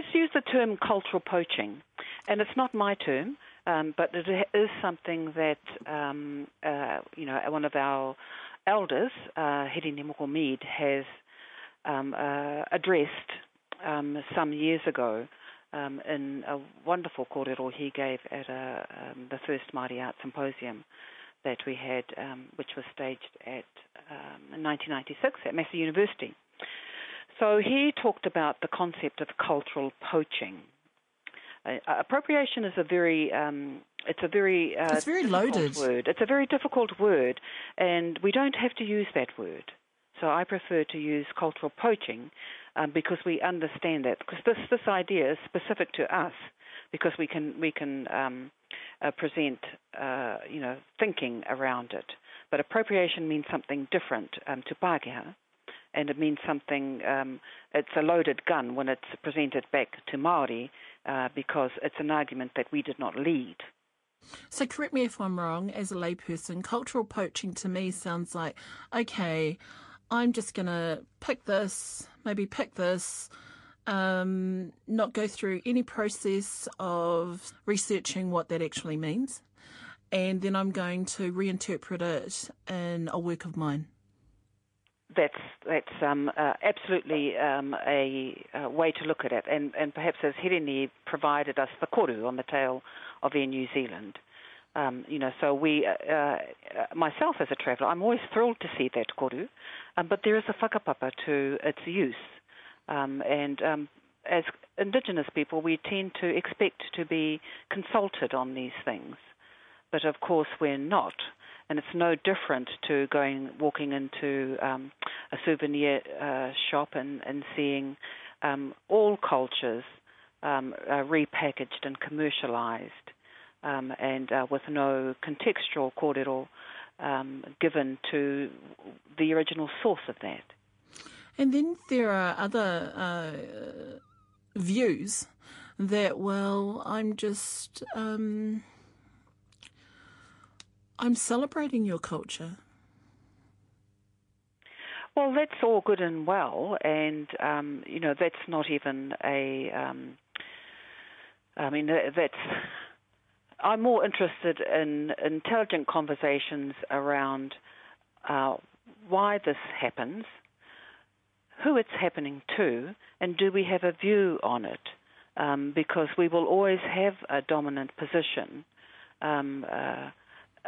let's use the term cultural poaching, and it's not my term, um, but it is something that um, uh, you know one of our elders, uh, Hirini Moko Mead, has um, uh, addressed um, some years ago um, in a wonderful kōrero he gave at a, um, the first Māori Art Symposium that we had, which was staged at um, in 1996 at Massey University. So he talked about the concept of cultural poaching. Uh, appropriation is a very um, it's a very uh, it's very loaded word. It's a very difficult word, and we don't have to use that word. So I prefer to use cultural poaching um, because we understand that. Because this this idea is specific to us because we can we can um, uh, present uh, you know thinking around it. But appropriation means something different um, to Pākehā, and it means something. Um, it's a loaded gun when it's presented back to Maori uh, because it's an argument that we did not lead. So correct me if I'm wrong. As a layperson, cultural poaching to me sounds like okay. I'm just going to pick this, maybe pick this, um, not go through any process of researching what that actually means, and then I'm going to reinterpret it in a work of mine. That's that's um, uh, absolutely um, a, a, way to look at it, and, and perhaps as Hirini provided us the koru on the tail of Air New Zealand. Um, you know, so we, uh, uh, myself as a traveller, I'm always thrilled to see that koru, um, but there is a whakapapa to its use. Um, and um, as Indigenous people, we tend to expect to be consulted on these things. But of course, we're not. And it's no different to going walking into um, a souvenir uh, shop and, and seeing um, all cultures um, uh, repackaged and commercialized um, and uh, with no contextual kōrero um, given to the original source of that. And then there are other uh, views that, well, I'm just, um, I'm celebrating your culture. Well, that's all good and well, and um, you know that's not even a. Um, I mean, that's I'm more interested in intelligent conversations around uh, why this happens, who it's happening to, and do we have a view on it? Um, because we will always have a dominant position um, uh,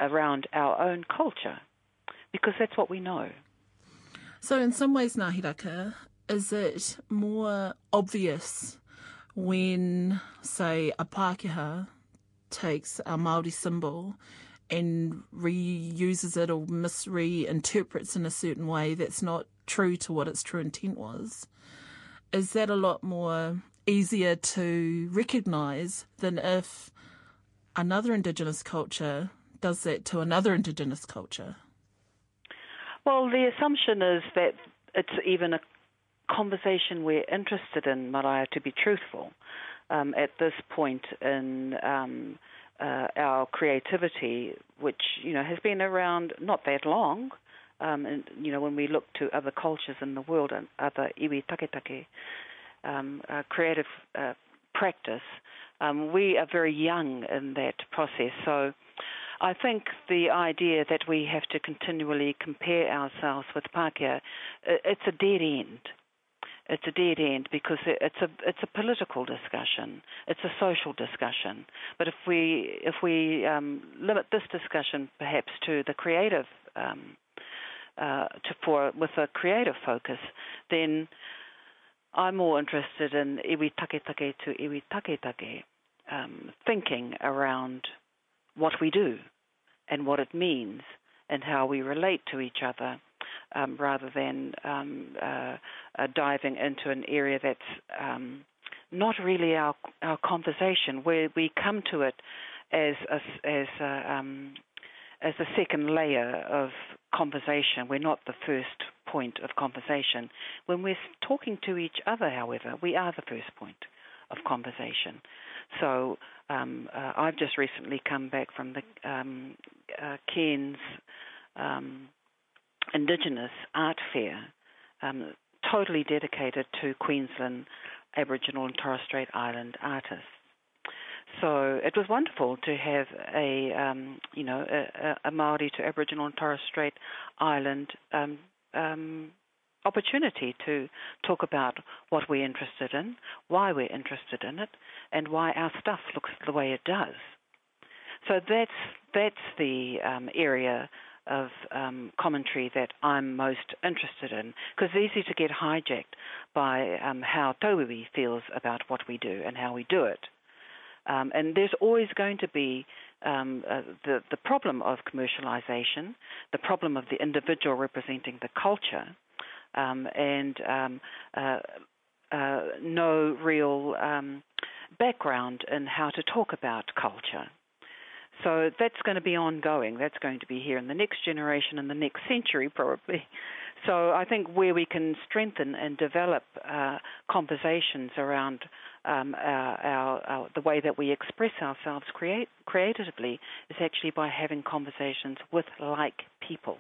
around our own culture, because that's what we know. So, in some ways, Ngāhi is it more obvious when, say, a Pākehā takes a Maori symbol and reuses it or misreinterprets in a certain way that's not true to what its true intent was, is that a lot more easier to recognise than if another Indigenous culture does that to another Indigenous culture? Well, the assumption is that it's even a conversation we're interested in, Mariah, to be truthful um, at this point in um, uh, our creativity, which you know has been around not that long. Um, and you know when we look to other cultures in the world and other iwi taketake um, uh, creative uh, practice, um, we are very young in that process. So. I think the idea that we have to continually compare ourselves with Pākehā, it's a dead end it's a dead end because it's a it's a political discussion, it's a social discussion. But if we if we um, limit this discussion perhaps to the creative um, uh, to for with a creative focus, then I'm more interested in iwi take to iwi take, um, thinking around what we do and what it means and how we relate to each other um, rather than um, uh, uh, diving into an area that's um, not really our our conversation, where we come to it as a, as a, um, as a second layer of conversation. We're not the first point of conversation. When we're talking to each other, however, we are the first point of conversation. So um, uh, I've just recently come back from the um, uh, Cairns um, Indigenous Art Fair, um, totally dedicated to Queensland Aboriginal and Torres Strait Island artists. So it was wonderful to have a um, you know a, a, Maori to Aboriginal and Torres Strait Island um, um, opportunity to talk about what we're interested in, why we're interested in it, and why our stuff looks the way it does. So that's that's the um, area of um, commentary that I'm most interested in because it's easy to get hijacked by um, how Tauiwi feels about what we do and how we do it. Um, and there's always going to be um, uh, the the problem of commercialization, the problem of the individual representing the culture, um, and um, uh, uh, no real um, background in how to talk about culture. So that's going to be ongoing. That's going to be here in the next generation and the next century, probably. So I think where we can strengthen and develop uh, conversations around um, our, our, our, the way that we express ourselves create, creatively is actually by having conversations with like people.